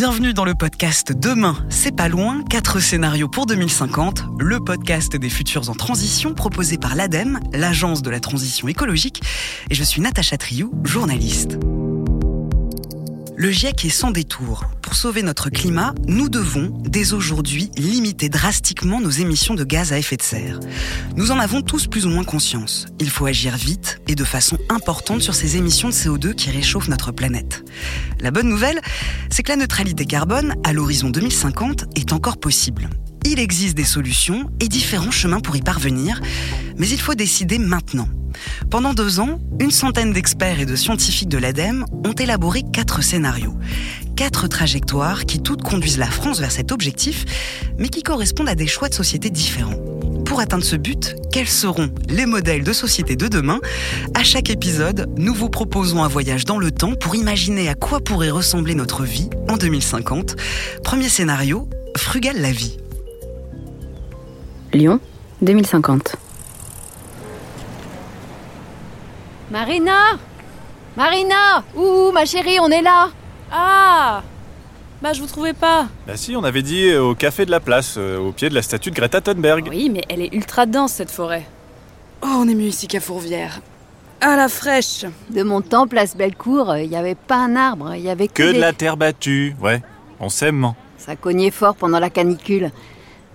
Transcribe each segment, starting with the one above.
Bienvenue dans le podcast Demain, c'est pas loin, 4 scénarios pour 2050, le podcast des futurs en transition proposé par l'ADEME, l'agence de la transition écologique, et je suis Natacha Triou, journaliste. Le GIEC est sans détour. Pour sauver notre climat, nous devons, dès aujourd'hui, limiter drastiquement nos émissions de gaz à effet de serre. Nous en avons tous plus ou moins conscience. Il faut agir vite et de façon importante sur ces émissions de CO2 qui réchauffent notre planète. La bonne nouvelle, c'est que la neutralité carbone, à l'horizon 2050, est encore possible. Il existe des solutions et différents chemins pour y parvenir, mais il faut décider maintenant. Pendant deux ans, une centaine d'experts et de scientifiques de l'ADEME ont élaboré quatre scénarios. Quatre trajectoires qui toutes conduisent la France vers cet objectif, mais qui correspondent à des choix de société différents. Pour atteindre ce but, quels seront les modèles de société de demain? À chaque épisode, nous vous proposons un voyage dans le temps pour imaginer à quoi pourrait ressembler notre vie en 2050. Premier scénario, frugal la vie. Lyon, 2050. Marina Marina Ouh, ma chérie, on est là Ah Bah, je vous trouvais pas. Bah si, on avait dit au café de la place, euh, au pied de la statue de Greta Thunberg. Oui, mais elle est ultra dense cette forêt. Oh, on est mieux ici qu'à Fourvière. À la fraîche De mon temps, place Bellecour, il n'y avait pas un arbre, il y avait que, Que de la terre battue, ouais. On s'aime. Ça cognait fort pendant la canicule.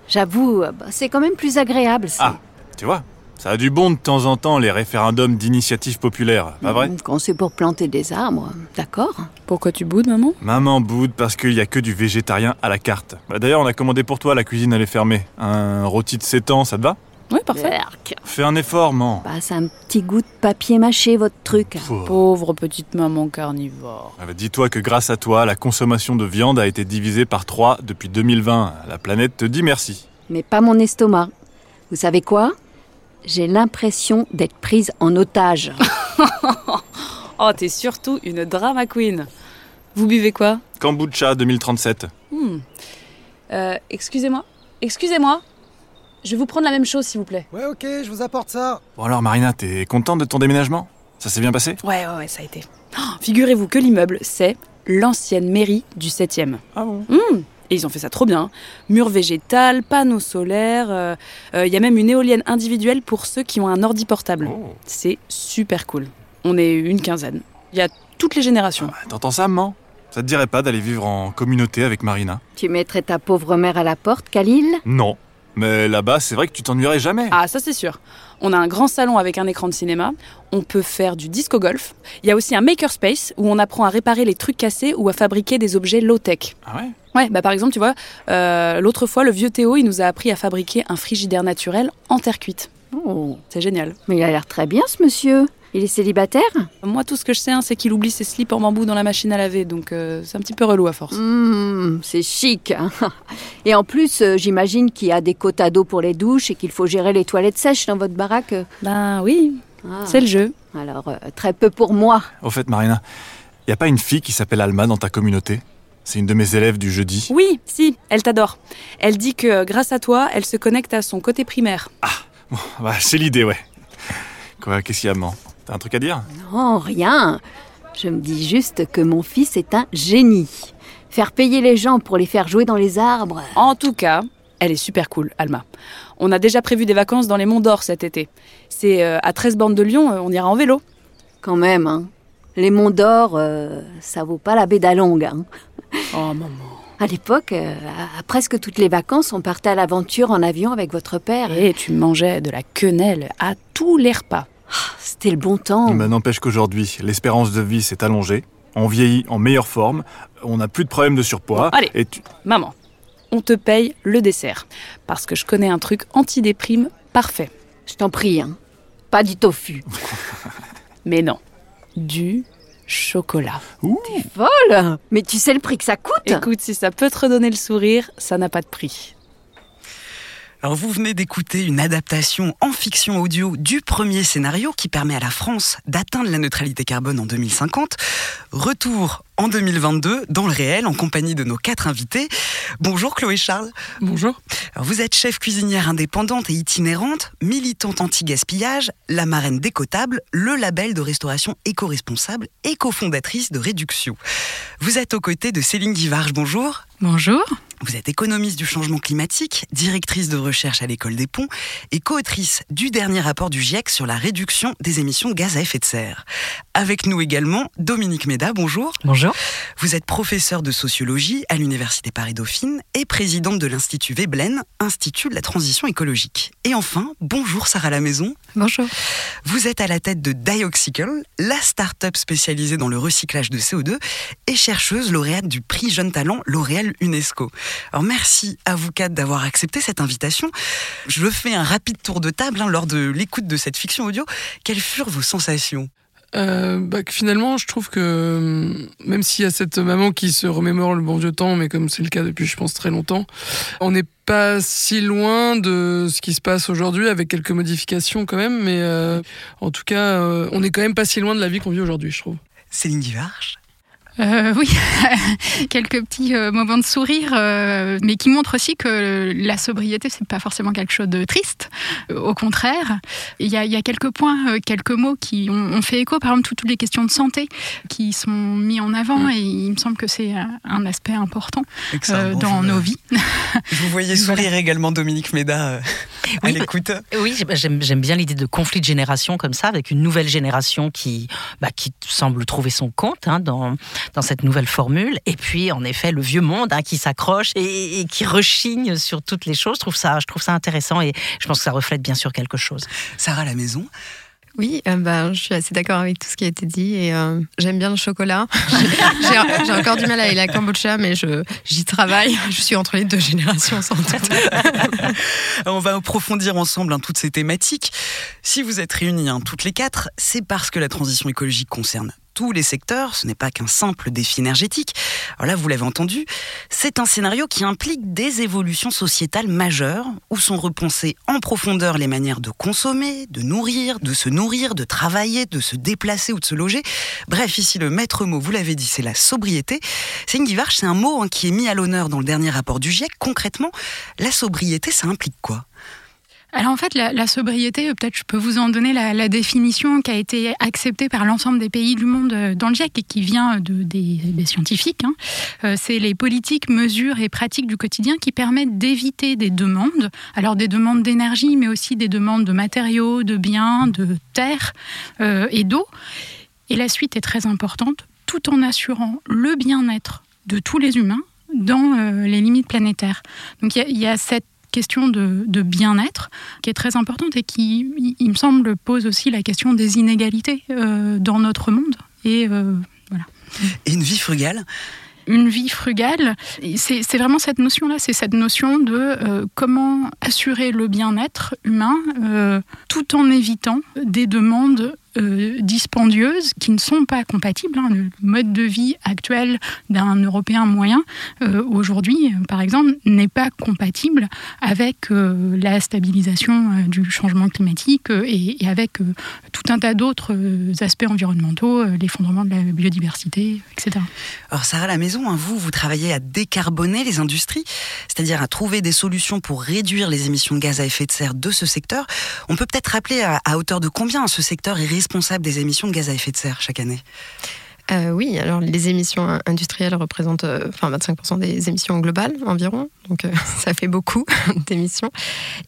J'avoue, euh, bah, c'est quand même plus agréable. c'est- Ah, tu vois, ça a du bon de temps en temps les référendums d'initiative populaire, pas vrai Mmh, Quand c'est pour planter des arbres, d'accord Pourquoi tu boudes, maman? Maman boude parce qu'il y a que du végétarien à la carte. Bah, D'ailleurs, on a commandé pour toi, la cuisine elle est fermée. Un rôti de 7 ans, ça te va? Oui, parfait. Berk. Fais un effort, man. C'est un petit goût de papier mâché, votre truc. Pouh. Pauvre petite maman carnivore. Ah bah, Dis-toi que grâce à toi, la consommation de viande a été divisée par 3 depuis 2020. La planète te dit merci. Mais pas mon estomac. Vous savez quoi? J'ai l'impression d'être prise en otage. Oh, t'es surtout une drama queen. Vous buvez quoi? Kombucha 2037. Hmm. Euh, excusez-moi. Excusez-moi. Je vais vous prendre la même chose, s'il vous plaît. Ouais, ok, je vous apporte ça. Bon alors Marina, t'es contente de ton déménagement? Ça s'est bien passé? Ouais, ouais, ouais, ça a été. Oh, Figurez-vous que l'immeuble, c'est l'ancienne mairie du 7e. Ah bon? Hmm. Et ils ont fait ça trop bien. Mur végétal, panneaux solaires. euh, euh, Il y a même une éolienne individuelle pour ceux qui ont un ordi portable. Oh. C'est super cool. On est une quinzaine. Il y a toutes les générations. Ah, T'entends ça, maman? Ça te dirait pas d'aller vivre en communauté avec Marina? Tu mettrais ta pauvre mère à la porte, Khalil? Non. Mais là-bas, c'est vrai que tu t'ennuierais jamais. Ah, ça c'est sûr. On a un grand salon avec un écran de cinéma. On peut faire du disco golf. Il y a aussi un makerspace où on apprend à réparer les trucs cassés ou à fabriquer des objets low-tech. Ah ouais? Ouais, bah par exemple, tu vois, euh, l'autre fois, le vieux Théo, il nous a appris à fabriquer un frigidaire naturel en terre cuite. Oh, C'est génial. mais il a l'air très bien, ce monsieur. Il est célibataire Moi, tout ce que je sais, hein, c'est qu'il oublie ses slips en bambou dans la machine à laver, donc euh, c'est un petit peu relou à force. Hmm, c'est chic. hein. Et en plus, euh, j'imagine qu'il y a des quotas d'eau pour les douches et qu'il faut gérer les toilettes sèches dans votre baraque. Ben oui, Ah, c'est le jeu. Alors, euh, très peu pour moi. Au fait, Marina, y a pas une fille qui s'appelle Alma dans ta communauté? C'est une de mes élèves du jeudi. Oui, si, elle t'adore. Elle dit que grâce à toi, elle se connecte à son côté primaire. Bah, c'est l'idée, ouais. Quoi, qu'est-ce qu'il y a, maman T'as un truc à dire? Non, rien. Je me dis juste que mon fils est un génie. Faire payer les gens pour les faire jouer dans les arbres. En tout cas, elle est super cool, Alma. On a déjà prévu des vacances dans les Monts d'Or cet été. C'est euh, à 13 bornes de Lyon, euh, on ira en vélo. Quand même, hein. Les monts d'or, euh, ça vaut pas la baie d'Along. Hein. Oh maman. À l'époque, euh, à, à presque toutes les vacances, on partait à l'aventure en avion avec votre père. Et tu mangeais de la quenelle à tous les repas. C'était le bon temps. Bah, N'empêche qu'aujourd'hui, l'espérance de vie s'est allongée. On vieillit en meilleure forme. On n'a plus de problème de surpoids. Bon, allez. Et tu... Maman, on te paye le dessert. Parce que je connais un truc anti-déprime parfait. Je t'en prie, hein. Pas du tofu. Mais non, du chocolat. Folle Mais tu sais le prix que ça coûte Écoute, si ça peut te redonner le sourire, ça n'a pas de prix. Alors vous venez d'écouter une adaptation en fiction audio du premier scénario qui permet à la France d'atteindre la neutralité carbone en 2050. Retour en 2022 dans le réel en compagnie de nos quatre invités. Bonjour Chloé Charles. Bonjour. Alors, vous êtes chef cuisinière indépendante et itinérante, militante anti-gaspillage, la marraine décotable, le label de restauration éco-responsable et cofondatrice de Réduction. Vous êtes aux côtés de Céline Guivarge, bonjour. Bonjour. Vous êtes économiste du changement climatique, directrice de recherche à l'école des ponts et co-autrice du dernier rapport du GIEC sur la réduction des émissions de gaz à effet de serre. Avec nous également Dominique Méda, bonjour. Bonjour. Vous êtes professeur de sociologie à l'Université Paris-Dauphine et présidente de l'Institut Veblen, Institut de la transition écologique. Et enfin, bonjour Sarah Lamaison. Bonjour. Vous êtes à la tête de Dioxicle, la start-up spécialisée dans le recyclage de CO2 et chercheuse lauréate du prix Jeune Talent L'Oréal UNESCO. Alors merci à vous quatre d'avoir accepté cette invitation. Je fais un rapide tour de table hein, lors de l'écoute de cette fiction audio. Quelles furent vos sensations? Euh, bah, finalement, je trouve que euh, même s'il y a cette maman qui se remémore le bon vieux temps, mais comme c'est le cas depuis, je pense, très longtemps, on n'est pas si loin de ce qui se passe aujourd'hui, avec quelques modifications quand même, mais euh, en tout cas, on n'est quand même pas si loin de la vie qu'on vit aujourd'hui, je trouve. Céline Guivarch euh, oui, quelques petits euh, moments de sourire, euh, mais qui montrent aussi que la sobriété, c'est pas forcément quelque chose de triste. au contraire, il y, a, quelques points, quelques mots qui ont, fait écho. Par exemple, toutes, les questions de santé qui sont mis en avant, mm. et il me semble que c'est un aspect important dans nos vies. Vous voyez sourire également, Dominique Méda, à l'écoute. Oui, j'aime bien l'idée de conflit de génération comme ça, avec une nouvelle génération qui, bah, qui semble trouver son compte hein, dans dans cette nouvelle formule. Et puis, en effet, le vieux monde hein, qui s'accroche et, qui rechigne sur toutes les choses. Je trouve ça, je trouve ça intéressant et je pense que ça reflète bien sûr quelque chose. Sarah, la maison oui, euh, ben, je suis assez d'accord avec tout ce qui a été dit et euh, j'aime bien le chocolat. J'ai encore du mal avec la kombucha, mais j'y travaille. Je suis entre les deux générations sans doute. On va approfondir ensemble hein, toutes ces thématiques. Si vous êtes réunis hein, toutes les quatre, c'est parce que la transition écologique concerne tous les secteurs, ce n'est pas qu'un simple défi énergétique. Alors là, vous l'avez entendu, c'est un scénario qui implique des évolutions sociétales majeures, où sont repensées en profondeur les manières de consommer, de nourrir, de se nourrir, de travailler, de se déplacer ou de se loger. Bref, ici, le maître mot, vous l'avez dit, c'est la sobriété. C'est une c'est un mot hein, qui est mis à l'honneur dans le dernier rapport du GIEC. Concrètement, la sobriété, ça implique quoi? Alors en fait, la, sobriété, peut-être je peux vous en donner la, définition qui a été acceptée par l'ensemble des pays du monde euh, dans le GIEC et qui vient de, des, scientifiques. Hein. Euh, c'est les politiques, mesures et pratiques du quotidien qui permettent d'éviter des demandes, alors des demandes d'énergie, mais aussi des demandes de matériaux, de biens, de terre euh, et d'eau. Et la suite est très importante, tout en assurant le bien-être de tous les humains dans les limites planétaires. Donc il y, a cette question de, bien-être qui est très importante et qui, il me semble, pose aussi la question des inégalités euh, dans notre monde. Et euh, voilà. Et une vie frugale? Une vie frugale, c'est vraiment cette notion-là, c'est cette notion de euh, comment assurer le bien-être humain tout en évitant des demandes euh, dispendieuses qui ne sont pas compatibles. Hein. Le mode de vie actuel d'un Européen moyen, euh, aujourd'hui, par exemple, n'est pas compatible avec euh, la stabilisation du changement climatique et, avec tout un tas d'autres aspects environnementaux, l'effondrement de la biodiversité, etc. Alors, Sarah La Maison, hein, vous, vous travaillez à décarboner les industries, c'est-à-dire à trouver des solutions pour réduire les émissions de gaz à effet de serre de ce secteur. On peut peut-être rappeler à, hauteur de combien ce secteur est responsable des émissions de gaz à effet de serre chaque année euh, oui, alors les émissions industrielles représentent euh, enfin 25% des émissions globales environ, donc euh, ça fait beaucoup d'émissions.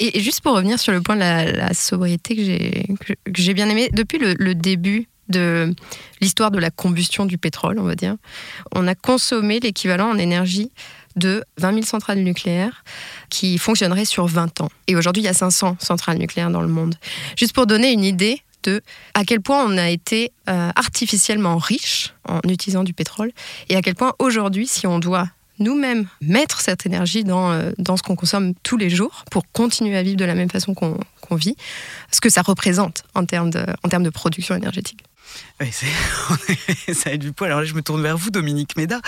Et, juste pour revenir sur le point de la, sobriété que j'ai bien aimé, depuis le, le début de l'histoire de la combustion du pétrole, on va dire, on a consommé l'équivalent en énergie de 20 000 centrales nucléaires qui fonctionneraient sur 20 ans. Et aujourd'hui, il y a 500 centrales nucléaires dans le monde. Juste pour donner une idée, de à quel point on a été euh, artificiellement riche en utilisant du pétrole et à quel point aujourd'hui, si on doit nous-mêmes mettre cette énergie dans, euh, dans ce qu'on consomme tous les jours pour continuer à vivre de la même façon qu'on vit, ce que ça représente en termes de, en termes de production énergétique. Oui, ça a du poids. Alors là, je me tourne vers vous, Dominique Méda.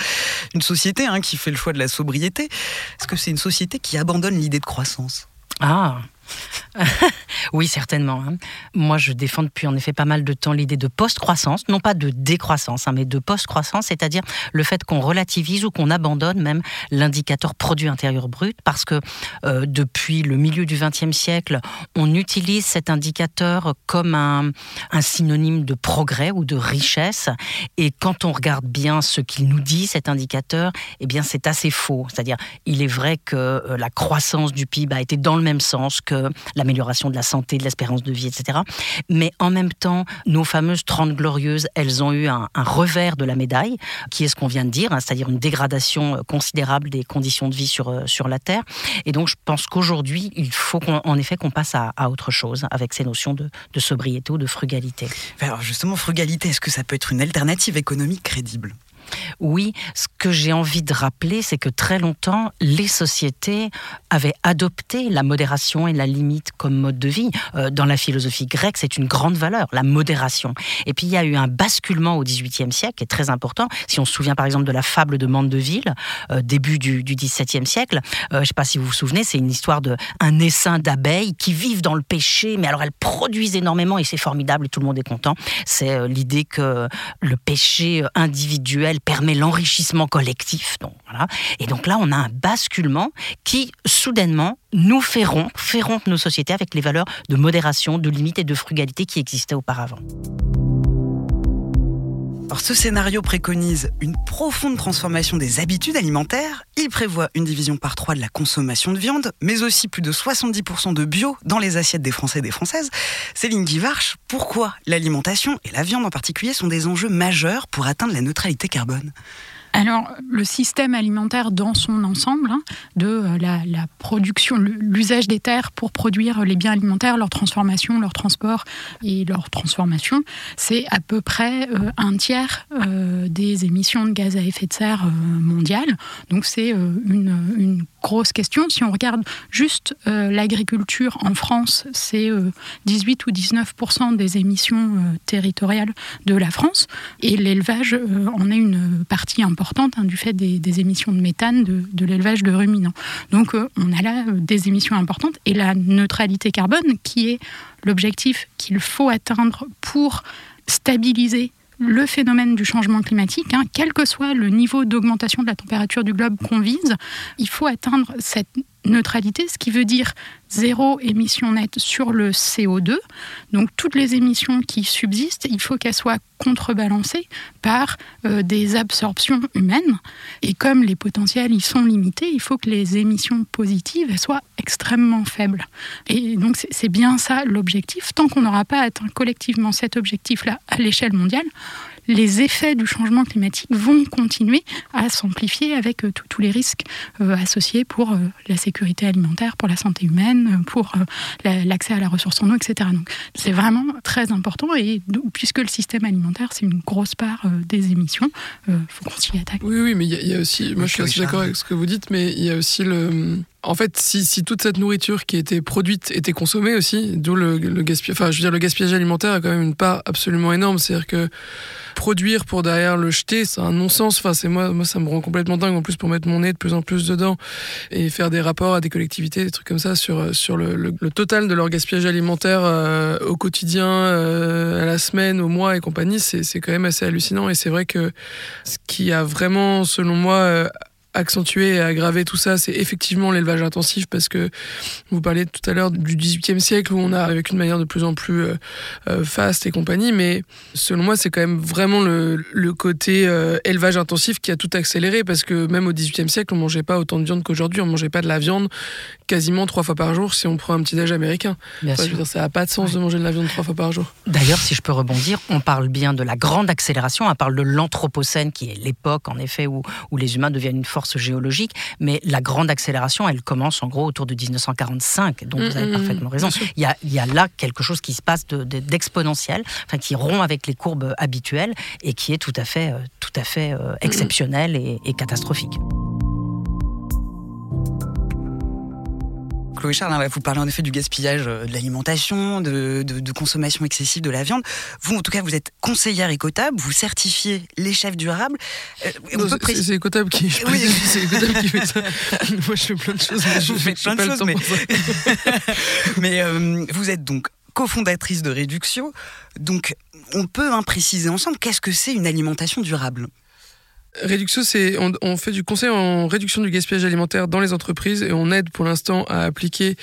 Une société hein, qui fait le choix de la sobriété. Est-ce que c'est une société qui abandonne l'idée de croissance? Ah, oui, certainement. Hein. Moi, je défends depuis en effet pas mal de temps l'idée de post-croissance, non pas de décroissance, hein, mais de post-croissance, c'est-à-dire le fait qu'on relativise ou qu'on abandonne même l'indicateur produit intérieur brut, parce que euh, depuis le milieu du XXe siècle, on utilise cet indicateur comme un, synonyme de progrès ou de richesse, et quand on regarde bien ce qu'il nous dit, cet indicateur, eh bien, c'est assez faux. C'est-à-dire, il est vrai que euh, la croissance du PIB a été dans le même sens que l'amélioration de la santé, de l'espérance de vie, etc. Mais en même temps, nos fameuses 30 glorieuses, elles ont eu un, revers de la médaille, qui est ce qu'on vient de dire, hein, c'est-à-dire une dégradation euh, considérable des conditions de vie sur, euh, sur la Terre. Et donc, je pense qu'aujourd'hui, il faut en effet qu'on passe à, autre chose avec ces notions de, de sobriété ou de frugalité. Alors justement, frugalité, est-ce que ça peut être une alternative économique crédible? Oui, ce que j'ai envie de rappeler, c'est que très longtemps, les sociétés avaient adopté la modération et la limite comme mode de vie. Euh, dans la philosophie grecque, c'est une grande valeur, la modération. Et puis il y a eu un basculement au XVIIIe siècle qui est très important. Si on se souvient par exemple de la fable de Mandeville, euh, début du, XVIIe siècle, euh, je ne sais pas si vous vous souvenez, c'est une histoire d'un essaim d'abeilles qui vivent dans le péché, mais alors elles produisent énormément et c'est formidable et tout le monde est content. C'est l'idée que le péché individuel permet l'enrichissement collectif. Donc, voilà. Et donc là, on a un basculement qui, soudainement, nous fait rompre, rompre nos sociétés avec les valeurs de modération, de limite et de frugalité qui existaient auparavant. Alors, ce scénario préconise une profonde transformation des habitudes alimentaires. Il prévoit une division par trois de la consommation de viande, mais aussi plus de 70% de bio dans les assiettes des Français et des Françaises. Céline Guivarch, pourquoi l'alimentation et la viande en particulier sont des enjeux majeurs pour atteindre la neutralité carbone? Alors, le système alimentaire dans son ensemble, hein, de euh, la, production, l'usage des terres pour produire les biens alimentaires, leur transformation, leur transport et leur transformation, c'est à peu près euh, un tiers euh, des émissions de gaz à effet de serre mondiales. Donc, c'est une, grosse question. Si on regarde juste l'agriculture en France, c'est 18 ou 19% des émissions territoriales de la France. Et l'élevage en est une partie importante Hein, du fait des, émissions de méthane de, l'élevage de ruminants. Donc euh, on a là euh, des émissions importantes et la neutralité carbone qui est l'objectif qu'il faut atteindre pour stabiliser le phénomène du changement climatique, hein, quel que soit le niveau d'augmentation de la température du globe qu'on vise, il faut atteindre cette neutralité, ce qui veut dire zéro émission nette sur le CO2. Donc toutes les émissions qui subsistent, il faut qu'elles soient contrebalancées par euh, des absorptions humaines. Et comme les potentiels y sont limités, il faut que les émissions positives soient extrêmement faibles. Et donc c'est bien ça l'objectif. Tant qu'on n'aura pas atteint collectivement cet objectif-là à l'échelle mondiale, les effets du changement climatique vont continuer à s'amplifier avec euh, tous les risques euh, associés pour la sécurité alimentaire, pour la santé humaine, pour euh, l'accès à la ressource en eau, etc. Donc c'est vraiment très important et puisque le système alimentaire c'est une grosse part euh, des émissions, il euh, faut qu'on s'y attaque. Oui, oui, mais il y, a aussi, moi je suis d'accord avec ce que vous dites, mais il y a aussi le en fait, si, si, toute cette nourriture qui était produite était consommée aussi, d'où le, le gaspillage, enfin, je veux dire, le gaspillage alimentaire a quand même une part absolument énorme. C'est-à-dire que produire pour derrière le jeter, c'est un non-sens. Enfin, c'est moi, moi, ça me rend complètement dingue en plus pour mettre mon nez de plus en plus dedans et faire des rapports à des collectivités, des trucs comme ça sur, sur le, le, total de leur gaspillage alimentaire euh, au quotidien, euh, à la semaine, au mois et compagnie. C'est quand même assez hallucinant. Et c'est vrai que ce qui a vraiment, selon moi, euh, accentuer et aggraver tout ça, c'est effectivement l'élevage intensif parce que vous parliez tout à l'heure du 18e siècle où on a avec une manière de plus en plus euh, euh, faste et compagnie, mais selon moi, c'est quand même vraiment le, le côté euh, élevage intensif qui a tout accéléré parce que même au 18e siècle, on mangeait pas autant de viande qu'aujourd'hui, on mangeait pas de la viande quasiment trois fois par jour si on prend un petit déj américain. Bien sûr. ça n'a pas de sens de manger de la viande trois fois par jour. D'ailleurs, si je peux rebondir, on parle bien de la grande accélération, on parle de l'anthropocène qui est l'époque en effet où, où les humains deviennent une force géologique, mais la grande accélération, elle commence en gros autour de 1945, donc vous avez parfaitement raison. Il y, a, il y, a, là quelque chose qui se passe d'exponentiel, de, enfin, qui rompt avec les courbes habituelles et qui est tout à fait, euh, tout à fait euh, exceptionnel et, et catastrophique. Chloé Charles, hein, vous parlez en effet du gaspillage euh, de l'alimentation, de, consommation excessive de la viande. Vous, en tout cas, vous êtes conseillère écotable, vous certifiez les chefs durables. C'est écotable qui, qui fait ça. Moi, je fais plein de choses, mais je fais plein de choses. Mais, vous êtes donc cofondatrice de Réduction. Donc, on peut hein, préciser ensemble qu'est-ce que c'est une alimentation durable? Réduxo, c'est on, fait du conseil en réduction du gaspillage alimentaire dans les entreprises et on aide pour l'instant à appliquer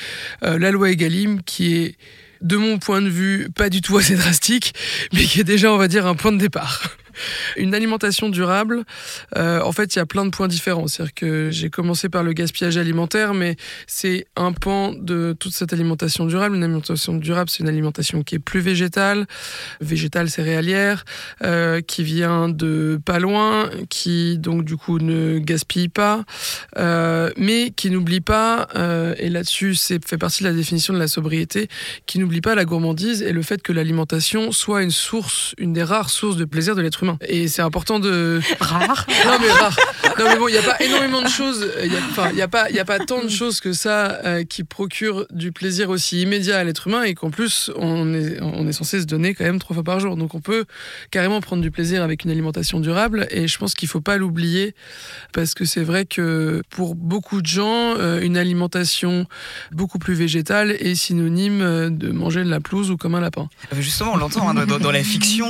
euh, la loi Egalim qui est de mon point de vue pas du tout assez drastique mais qui est déjà on va dire un point de départ. Une alimentation durable, euh, en fait, il y a plein de points différents. C'est-à-dire que j'ai commencé par le gaspillage alimentaire, mais c'est un pan de toute cette alimentation durable. Une alimentation durable, c'est une alimentation qui est plus végétale, végétale céréalière, euh, qui vient de pas loin, qui donc du coup ne gaspille pas, euh, mais qui n'oublie pas, et là-dessus c'est fait partie de la définition de la sobriété, qui n'oublie pas la gourmandise et le fait que l'alimentation soit une source, une des rares sources de plaisir de l'être humain. Et c'est important de. Rare Non, mais rare. Non, mais bon, il n'y a pas énormément de choses. Enfin, il n'y a, pas, y a pas tant de choses que ça euh, qui procurent du plaisir aussi immédiat à l'être humain et qu'en plus, on est, on est censé se donner quand même trois fois par jour. Donc, on peut carrément prendre du plaisir avec une alimentation durable. Et je pense qu'il ne faut pas l'oublier parce que c'est vrai que pour beaucoup de gens, euh, une alimentation beaucoup plus végétale est synonyme euh, de manger de la pelouse ou comme un lapin. Justement, on l'entend hein, dans, la fiction.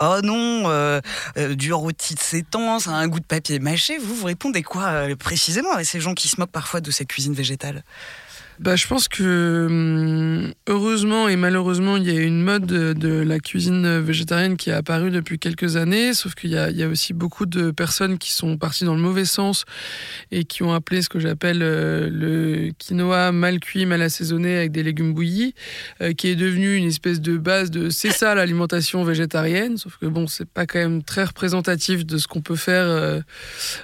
oh non, euh, euh, du rôti de a un goût de papier mâché. Vous, vous répondez quoi euh, précisément à ces gens qui se moquent parfois de cette cuisine végétale? Bah, je pense que hum, heureusement et malheureusement, il y a une mode de, la cuisine végétarienne qui a apparu depuis quelques années, sauf qu'il y, y a, aussi beaucoup de personnes qui sont parties dans le mauvais sens et qui ont appelé ce que j'appelle euh, le quinoa mal cuit, mal assaisonné avec des légumes bouillis, euh, qui est devenu une espèce de base de c'est ça l'alimentation végétarienne, sauf que bon, c'est pas quand même très représentatif de ce qu'on peut faire euh,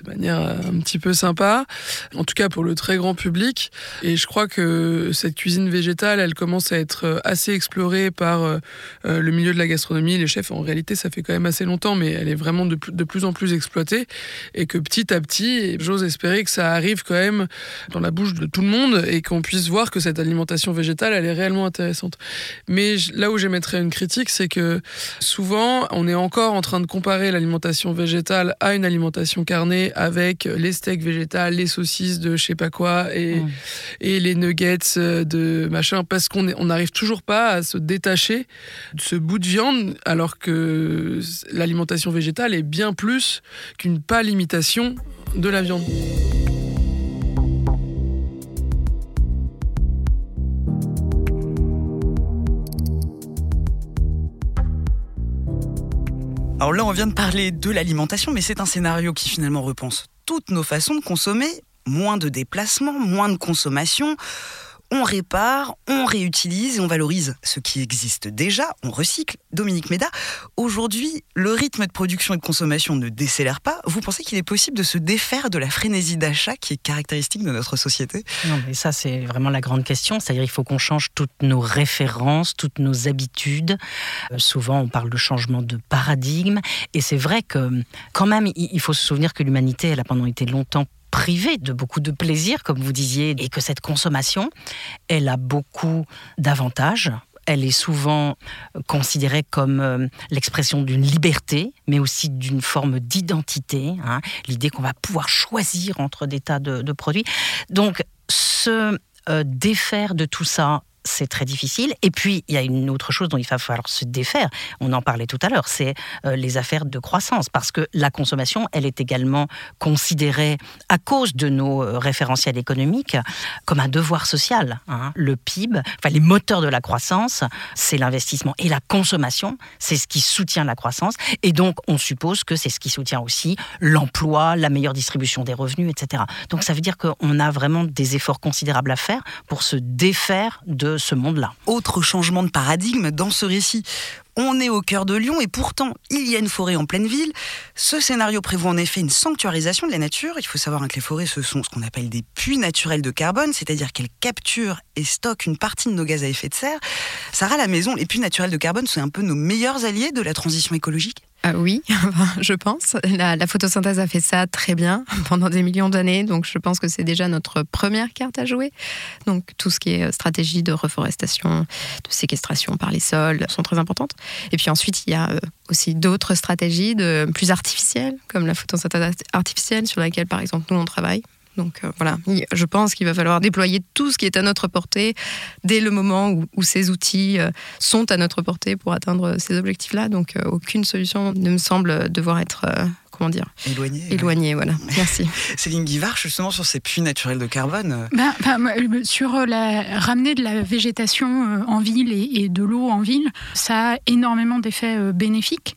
de manière un petit peu sympa, en tout cas pour le très grand public. Et je crois que cette cuisine végétale, elle commence à être euh, assez explorée par euh, euh, le milieu de la gastronomie, les chefs. En réalité, ça fait quand même assez longtemps, mais elle est vraiment de, plus en plus exploitée. Et que petit à petit, j'ose espérer que ça arrive quand même dans la bouche de tout le monde et qu'on puisse voir que cette alimentation végétale, elle est réellement intéressante. Mais là où j'émettrais une critique, c'est que souvent, on est encore en train de comparer l'alimentation végétale à une alimentation carnée avec les steaks végétales, les saucisses de je sais pas quoi et, mmh. et les nuggets de machin, parce qu'on on n'arrive toujours pas à se détacher de ce bout de viande, alors que l'alimentation végétale est bien plus qu'une pâle imitation de la viande. Alors là, on vient de parler de l'alimentation, mais c'est un scénario qui finalement repense toutes nos façons de consommer moins de déplacements, moins de consommation. On répare, on réutilise et on valorise ce qui existe déjà, on recycle. Dominique Méda, aujourd'hui, le rythme de production et de consommation ne décélère pas. Vous pensez qu'il est possible de se défaire de la frénésie d'achat qui est caractéristique de notre société? Non, mais ça, c'est vraiment la grande question. C'est-à-dire qu'il faut qu'on change toutes nos références, toutes nos habitudes. Euh, souvent, on parle de changement de paradigme. Et c'est vrai que, quand même, il faut se souvenir que l'humanité, elle a pendant été longtemps privée de beaucoup de plaisir, comme vous disiez, et que cette consommation, elle a beaucoup d'avantages. Elle est souvent considérée comme euh, l'expression d'une liberté, mais aussi d'une forme d'identité. Hein. L'idée qu'on va pouvoir choisir entre des tas de, produits. Donc, se euh, défaire de tout ça c'est très difficile. Et puis, il y a une autre chose dont il va falloir se défaire. On en parlait tout à l'heure, c'est euh, les affaires de croissance. Parce que la consommation, elle est également considérée, à cause de nos euh, référentiels économiques, comme un devoir social. Hein. Le PIB, enfin, les moteurs de la croissance, c'est l'investissement. Et la consommation, c'est ce qui soutient la croissance. Et donc, on suppose que c'est ce qui soutient aussi l'emploi, la meilleure distribution des revenus, etc. Donc, ça veut dire qu'on a vraiment des efforts considérables à faire pour se défaire de ce monde-là. Autre changement de paradigme dans ce récit. On est au cœur de Lyon et pourtant il y a une forêt en pleine ville. Ce scénario prévoit en effet une sanctuarisation de la nature. Il faut savoir que les forêts, ce sont ce qu'on appelle des puits naturels de carbone, c'est-à-dire qu'elles capturent et stockent une partie de nos gaz à effet de serre. Sarah, la maison, les puits naturels de carbone, sont un peu nos meilleurs alliés de la transition écologique? Ah oui, je pense. La, la, photosynthèse a fait ça très bien pendant des millions d'années, donc je pense que c'est déjà notre première carte à jouer. Donc tout ce qui est stratégie de reforestation, de séquestration par les sols sont très importantes. Et puis ensuite, il y a aussi d'autres stratégies de, plus artificielles, comme la photosynthèse artificielle, sur laquelle par exemple nous on travaille. Donc euh, voilà, je pense qu'il va falloir déployer tout ce qui est à notre portée dès le moment où, ces outils euh, sont à notre portée pour atteindre ces objectifs-là. Donc euh, aucune solution ne me semble devoir être comment dire Éloigné. Éloigné, voilà. Merci. Céline Guivard, justement, sur ces puits naturels de carbone. Ben, sur la, ramener de la végétation en ville et, de l'eau en ville, ça a énormément d'effets bénéfiques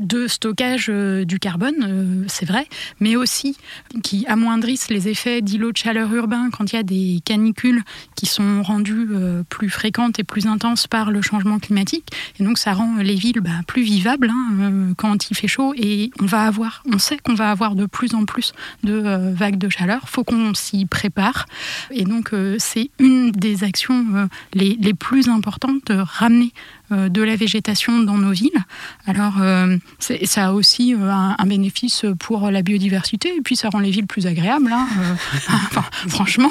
de stockage du carbone, c'est vrai, mais aussi qui amoindrissent les effets d'îlots de chaleur urbains quand il y a des canicules qui sont rendues plus fréquentes et plus intenses par le changement climatique. Et donc ça rend les villes bah, plus vivables hein, quand il fait chaud et on va avoir on sait qu'on va avoir de plus en plus de euh, vagues de chaleur. Il faut qu'on s'y prépare. Et donc, euh, c'est une des actions euh, les, plus importantes ramener euh, de la végétation dans nos villes. Alors, euh, ça a aussi euh, un, bénéfice pour la biodiversité et puis ça rend les villes plus agréables, hein, franchement.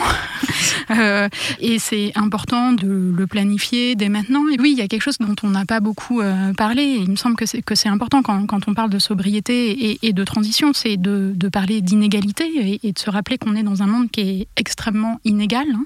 et c'est important de le planifier dès maintenant. Et oui, il y a quelque chose dont on n'a pas beaucoup parlé. Il me semble que c'est, que c'est important quand, quand, on parle de sobriété et, de transition, c'est de, de parler d'inégalité et, de se rappeler qu'on est dans un monde qui est extrêmement inégal hein,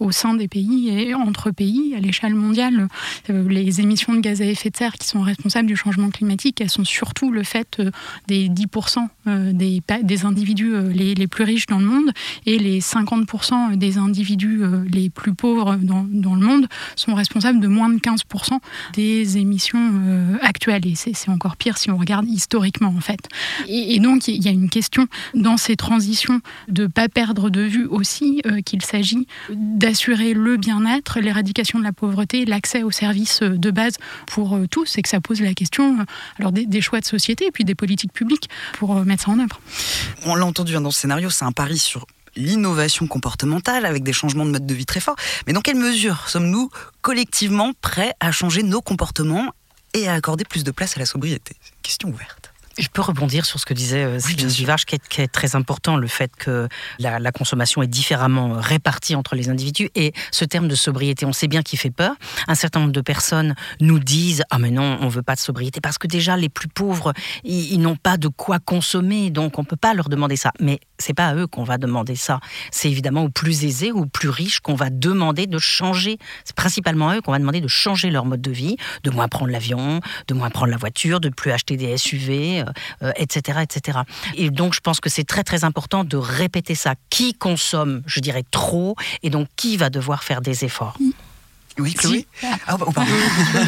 au sein des pays et entre pays à l'échelle mondiale. les émissions de gaz à effet de serre qui sont responsables du changement climatique, elles sont surtout le fait euh, des 10% euh, des, individus euh, les, plus riches dans le monde et les 50% des individus les plus pauvres dans, le monde sont responsables de moins de 15% des émissions actuelles. Et c'est encore pire si on regarde historiquement, en fait. Et, donc, il y a une question dans ces transitions de ne pas perdre de vue aussi qu'il s'agit d'assurer le bien-être, l'éradication de la pauvreté, l'accès aux services de pour euh, tous et que ça pose la question euh, alors des, choix de société et puis des politiques publiques pour euh, mettre ça en œuvre. On l'a entendu hein, dans ce scénario, c'est un pari sur l'innovation comportementale avec des changements de mode de vie très forts. Mais dans quelle mesure sommes-nous collectivement prêts à changer nos comportements et à accorder plus de place à la sobriété? Question ouverte. Je peux rebondir sur ce que disait euh, Sylvie Vivage, qui est, très important, le fait que la, consommation est différemment répartie entre les individus. Et ce terme de sobriété, on sait bien qu'il fait peur. Un certain nombre de personnes nous disent Ah, mais non, on veut pas de sobriété, parce que déjà, les plus pauvres, ils, n'ont pas de quoi consommer, donc on peut pas leur demander ça. Mais c'est pas à eux qu'on va demander ça. C'est évidemment aux plus aisés, aux plus riches qu'on va demander de changer. C'est principalement à eux qu'on va demander de changer leur mode de vie, de moins prendre l'avion, de moins prendre la voiture, de plus acheter des SUV, etc., etc. Et donc, je pense que c'est très, très important de répéter ça. Qui consomme, je dirais, trop, et donc qui va devoir faire des efforts? Oui, Chloé? Ah, bah,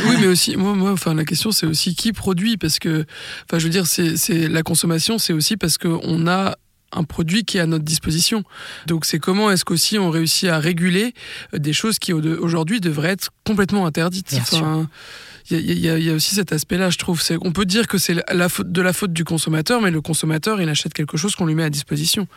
oui, mais aussi, moi, moi, enfin, la question, c'est aussi qui produit, parce que, enfin, je veux dire, c'est la consommation, c'est aussi parce qu'on a un produit qui est à notre disposition. Donc c'est comment est-ce qu'aussi on réussit à réguler des choses qui aujourd'hui devraient être complètement interdites? Enfin, il y, a aussi cet aspect-là, je trouve. On peut dire que c'est de la faute du consommateur, mais le consommateur, il achète quelque chose qu'on lui met à disposition.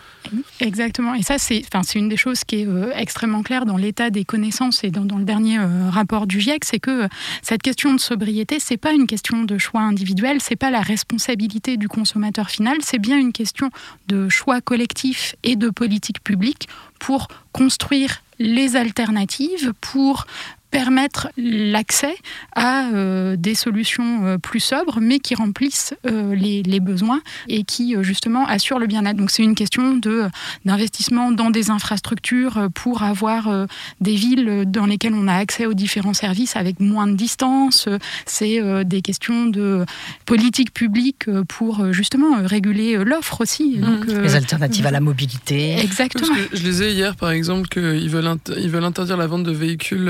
Exactement. Et ça, c'est une des choses qui est euh, extrêmement claire dans l'état des connaissances et dans, le dernier euh, rapport du GIEC, c'est que euh, cette question de sobriété, c'est pas une question de choix individuel, c'est pas la responsabilité du consommateur final, c'est bien une question de choix collectif et de politique publique pour construire les alternatives, pour permettre l'accès à euh, des solutions euh, plus sobres, mais qui remplissent euh, les, les, besoins et qui justement assurent le bien-être. Donc c'est une question de d'investissement dans des infrastructures pour avoir des villes dans lesquelles on a accès aux différents services avec moins de distance. C'est des questions de politique publique pour justement réguler l'offre aussi. Mmh. Donc, les alternatives à la mobilité. Exactement. je lisais hier par exemple qu'ils veulent, ils veulent interdire la vente de véhicules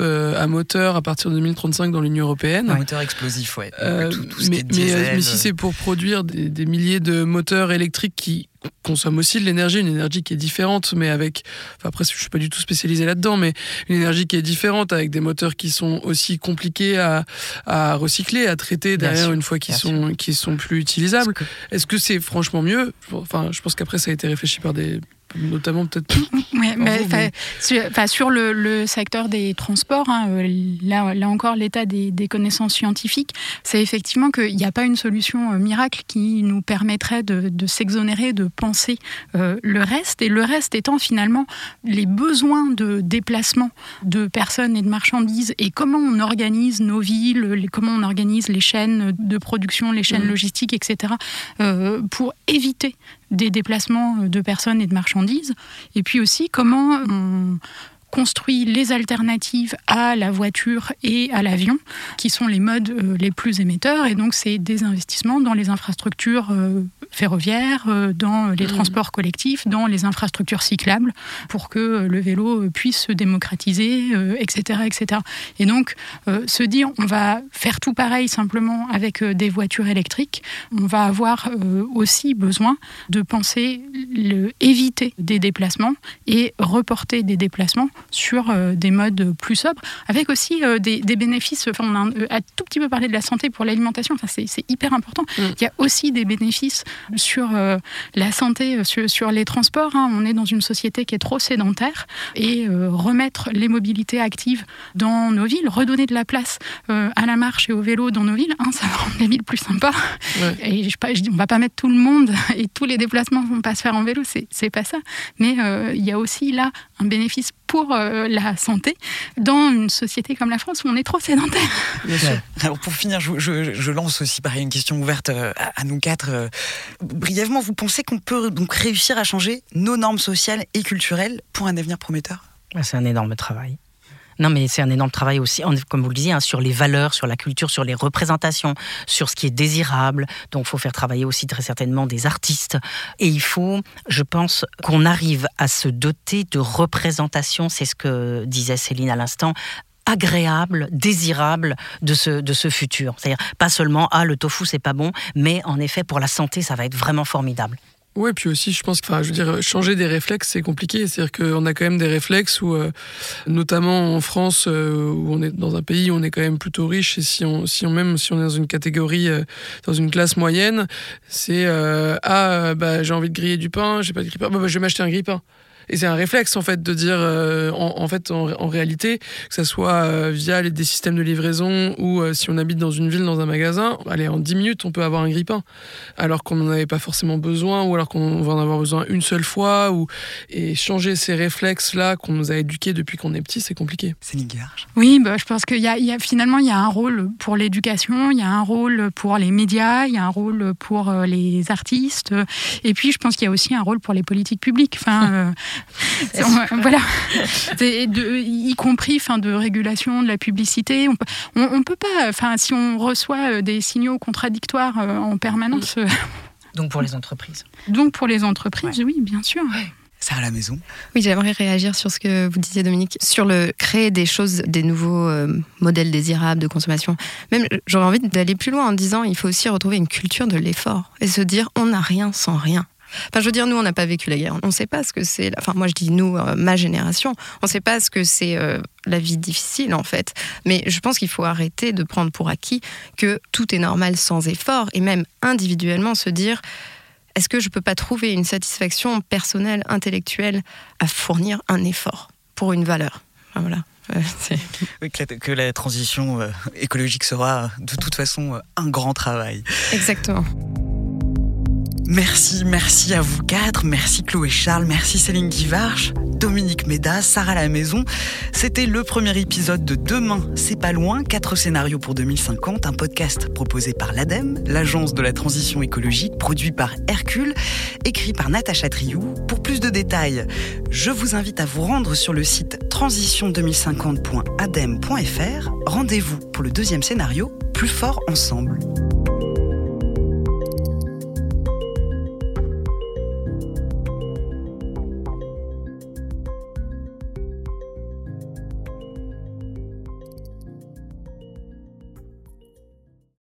Euh, à moteur à partir de 2035 dans l'Union européenne. Un moteur explosif, ouais. Euh, mais, si c'est pour produire des, milliers de moteurs électriques qui consomme aussi de l'énergie, une énergie qui est différente, mais avec. Enfin, après, je suis pas du tout spécialisé là-dedans, mais une énergie qui est différente, avec des moteurs qui sont aussi compliqués à, à recycler, à traiter derrière une fois qu'ils sont, sont plus utilisables. Est-ce que c'est franchement mieux? Enfin, je pense qu'après, ça a été réfléchi par des notamment peut-être. Sur le, le, secteur des transports, hein, euh, là, là, encore, l'état des, des, connaissances scientifiques, c'est effectivement qu'il n'y a pas une solution euh, miracle qui nous permettrait de, de s'exonérer de penser euh, le reste, et le reste étant finalement les besoins de déplacement de personnes et de marchandises, et comment on organise nos villes, les, comment on organise les chaînes de production, les chaînes mmh. logistiques, etc., euh, pour éviter des déplacements de personnes et de marchandises, et puis aussi comment on construit les alternatives à la voiture et à l'avion, qui sont les modes euh, les plus émetteurs. Et donc, c'est des investissements dans les infrastructures euh, ferroviaires, euh, dans les mmh. transports collectifs, dans les infrastructures cyclables, pour que le vélo puisse se démocratiser, etc., etc. Et donc, se dire, on va faire tout pareil simplement avec des voitures électriques, on va avoir aussi besoin de penser le, éviter des déplacements et reporter des déplacements sur euh, des modes plus sobres, avec aussi euh, des, bénéfices. Enfin, on a un, euh, tout petit peu parlé de la santé pour l'alimentation. Enfin, c'est hyper important. Mm. Il y a aussi des bénéfices sur la santé, sur, les transports. Hein. On est dans une société qui est trop sédentaire et remettre les mobilités actives dans nos villes, redonner de la place à la marche et au vélo dans nos villes, hein, ça va rendre les villes plus sympas. Et je, je, on va pas mettre tout le monde et tous les déplacements vont pas se faire en vélo, c'est pas ça. Mais il y a aussi là un bénéfice pour euh, la santé dans une société comme la France où on est trop sédentaire. Alors pour finir, je, lance aussi pareil une question ouverte euh, à, nous quatre. Euh, brièvement, vous pensez qu'on peut donc réussir à changer nos normes sociales et culturelles pour un avenir prometteur? C'est un énorme travail. Non, mais c'est un énorme travail aussi, comme vous le disiez, hein, sur les valeurs, sur la culture, sur les représentations, sur ce qui est désirable. Donc, il faut faire travailler aussi très certainement des artistes. Et il faut, je pense, qu'on arrive à se doter de représentations, c'est ce que disait Céline à l'instant, agréable, désirable de ce, de ce futur. C'est-à-dire pas seulement ah le tofu c'est pas bon, mais en effet pour la santé ça va être vraiment formidable. Ouais, puis aussi, je pense que, je veux dire, changer des réflexes, c'est compliqué. C'est-à-dire qu'on a quand même des réflexes où, euh, notamment en France, euh, où on est dans un pays où on est quand même plutôt riche, et si on, si on même si on est dans une catégorie, euh, dans une classe moyenne, c'est ah, bah, j'ai envie de griller du pain, j'ai pas de grille-pain, bah, je vais m'acheter un grille-pain. Et c'est un réflexe en fait de dire, euh, en, fait, en, réalité, que ça soit euh, via les, des systèmes de livraison ou euh, si on habite dans une ville, dans un magasin, allez, en 10 minutes, on peut avoir un grippin, alors qu'on n'en avait pas forcément besoin ou alors qu'on va en avoir besoin une seule fois. Ou... Et changer ces réflexes-là qu'on nous a éduqués depuis qu'on est petit, c'est compliqué. C'est Garge. Oui, bah, je pense qu'il y, y, a finalement, il y a un rôle pour l'éducation, il y a un rôle pour les médias, il y a un rôle pour les artistes. Et puis, je pense qu'il y a aussi un rôle pour les politiques publiques. Enfin, voilà, de, y compris fin de régulation de la publicité. On peut, on, peut pas, enfin, si on reçoit euh, des signaux contradictoires euh, en permanence. Euh, Donc pour les entreprises. Donc pour les entreprises, oui, bien sûr. Ça à la maison. Oui, j'aimerais réagir sur ce que vous disiez, Dominique, sur le créer des choses, des nouveaux modèles désirables de consommation. Même, j'aurais envie d'aller plus loin en disant, il faut aussi retrouver une culture de l'effort et se dire, on n'a rien sans rien. Enfin, je veux dire, nous, on n'a pas vécu la guerre. On ne sait pas ce que c'est. Enfin, moi, je dis nous, euh, ma génération. On ne sait pas ce que c'est euh, la vie difficile, en fait. Mais je pense qu'il faut arrêter de prendre pour acquis que tout est normal sans effort et même individuellement se dire est-ce que je ne peux pas trouver une satisfaction personnelle, intellectuelle à fournir un effort pour une valeur? Voilà. oui, que la transition euh, écologique sera de toute façon un grand travail. Exactement. Merci, merci à vous quatre, merci Chloé Charles, merci Céline Guivarch, Dominique Méda, Sarah La Maison. C'était le premier épisode de Demain, c'est pas loin, quatre scénarios pour 2050, un podcast proposé par l'ADEME, l'agence de la transition écologique, produit par Hercule, écrit par Natacha Triou. Pour plus de détails, je vous invite à vous rendre sur le site transition2050.adem.fr. Rendez-vous pour le deuxième scénario, Plus fort ensemble.